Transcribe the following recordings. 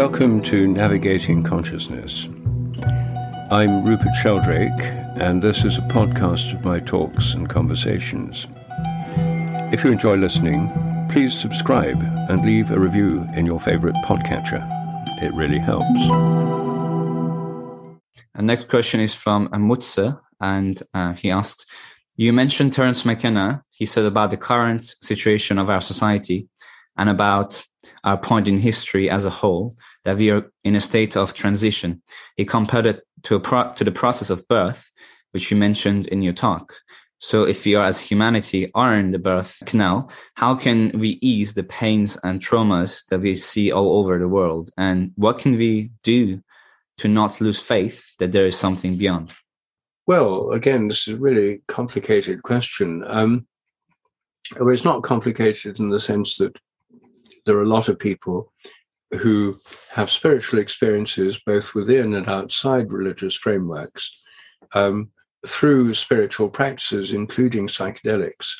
Welcome to Navigating Consciousness. I'm Rupert Sheldrake, and this is a podcast of my talks and conversations. If you enjoy listening, please subscribe and leave a review in your favorite podcatcher. It really helps. The next question is from Mutse, and uh, he asks You mentioned Terence McKenna. He said about the current situation of our society and about our point in history as a whole that we are in a state of transition. He compared it to pro- to the process of birth, which you mentioned in your talk. So, if we are as humanity are in the birth canal, how can we ease the pains and traumas that we see all over the world? And what can we do to not lose faith that there is something beyond? Well, again, this is a really complicated question. Um, it's not complicated in the sense that there are a lot of people who have spiritual experiences both within and outside religious frameworks um, through spiritual practices, including psychedelics,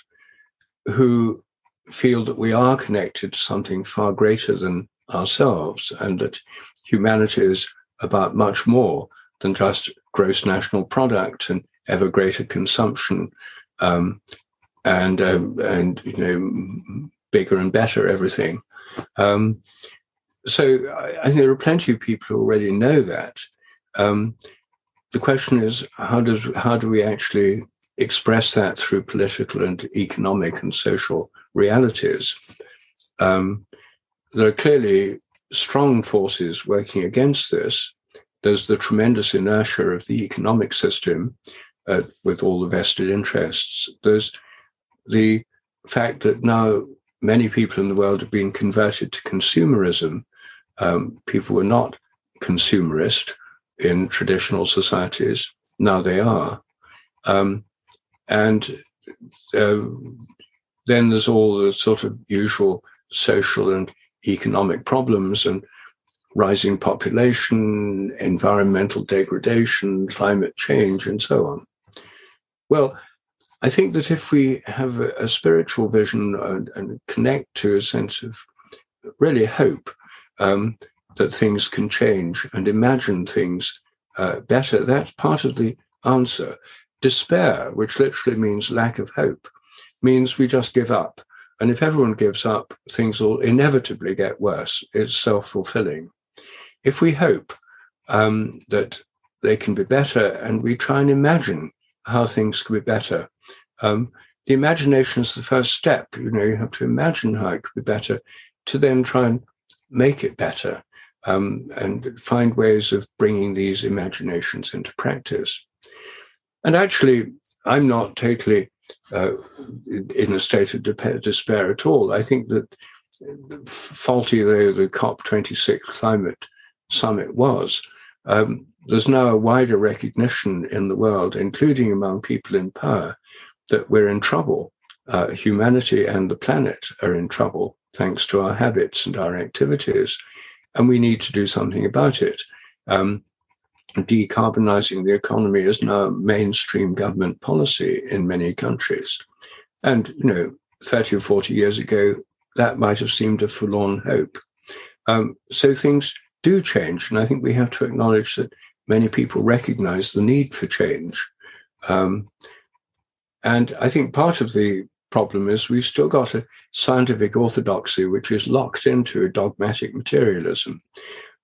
who feel that we are connected to something far greater than ourselves and that humanity is about much more than just gross national product and ever greater consumption um, and um, and you know bigger and better everything. Um, so I, I, think there are plenty of people who already know that. Um, the question is how does how do we actually express that through political and economic and social realities? Um, there are clearly strong forces working against this. There's the tremendous inertia of the economic system uh, with all the vested interests. There's the fact that now many people in the world have been converted to consumerism. Um, people were not consumerist in traditional societies. Now they are. Um, and uh, then there's all the sort of usual social and economic problems and rising population, environmental degradation, climate change, and so on. Well, I think that if we have a, a spiritual vision and, and, connect to a sense of really hope um, that things can change and imagine things uh, better, that's part of the answer. Despair, which literally means lack of hope, means we just give up. And if everyone gives up, things will inevitably get worse. It's self fulfilling. If we hope um, that they can be better and we try and imagine how things could be better, um, the imagination is the first step. You know, you have to imagine how it could be better to then try and make it better um, and find ways of bringing these imaginations into practice. And actually, I'm not totally uh, in a state of despair at all. I think that faulty though the COP26 climate summit was, um, there's now a wider recognition in the world, including among people in power, that we're in trouble. Uh, humanity and the planet are in trouble thanks to our habits and our activities, and we need to do something about it. Um, decarbonizing the economy is now mainstream government policy in many countries. And, you know, 30 or 40 years ago, that might have seemed a forlorn hope. Um, so things do change. And I think we have to acknowledge that many people recognize the need for change. Um, and I think part of the problem is we've still got a scientific orthodoxy which is locked into a dogmatic materialism.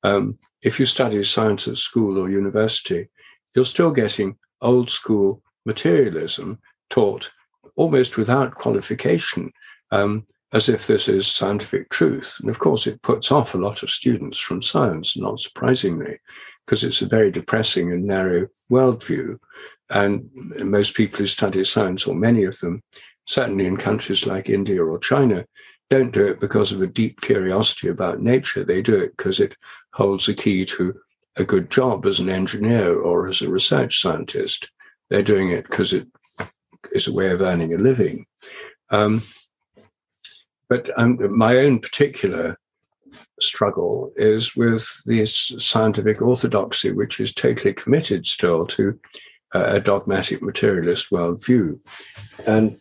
Um, if you study science at school or university, you're still getting old school materialism taught almost without qualification, um, as if this is scientific truth. And of course, it puts off a lot of students from science, not surprisingly, because it's a very depressing and narrow worldview. And most people who study science, or many of them, certainly in countries like India or China, don't do it because of a deep curiosity about nature. They do it because it holds the key to a good job as an engineer or as a research scientist. They're doing it because it is a way of earning a living. Um, but um, my own particular struggle is with this scientific orthodoxy, which is totally committed still to a dogmatic materialist worldview. And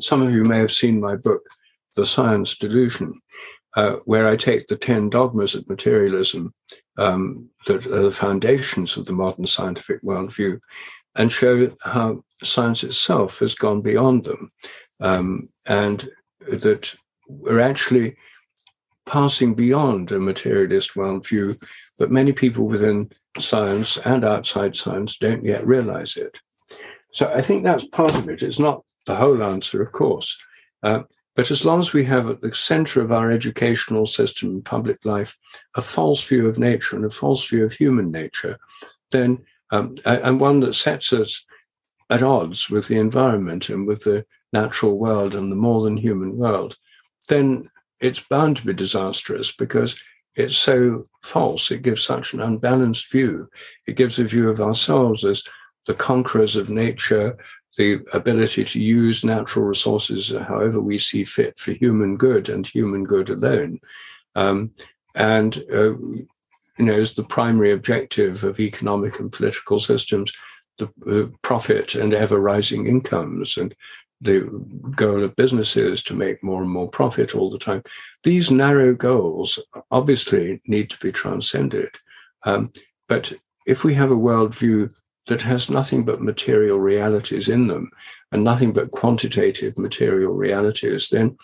some of you may have seen my book, The Science Delusion. uh, where I take the 10 dogmas of materialism um, that are the foundations of the modern scientific worldview and show how science itself has gone beyond them um, and that we're actually passing beyond a materialist worldview, but many people within science and outside science don't yet realize it. So I think that's part of it. It's not the whole answer, of course. Uh, but as long as we have at the center of our educational system and public life a false view of nature and a false view of human nature, then, um, and one that sets us at odds with the environment and with the natural world and the more than human world, then it's bound to be disastrous because it's so false. It gives such an unbalanced view. It gives a view of ourselves as the conquerors of nature, the ability to use natural resources however we see fit for human good and human good alone. Um, and, uh, you know, as the primary objective of economic and political systems, the uh, profit and ever rising incomes and the goal of businesses to make more and more profit all the time. These narrow goals obviously need to be transcended. Um, but if we have a worldview that has nothing but material realities in them and nothing but quantitative material realities, then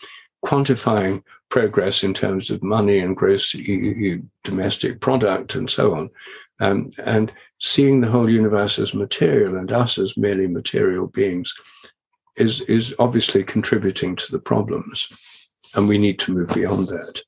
quantifying progress in terms of money and gross domestic product and so on, um, and seeing the whole universe as material and us as merely material beings is is obviously contributing to the problems, and we need to move beyond that.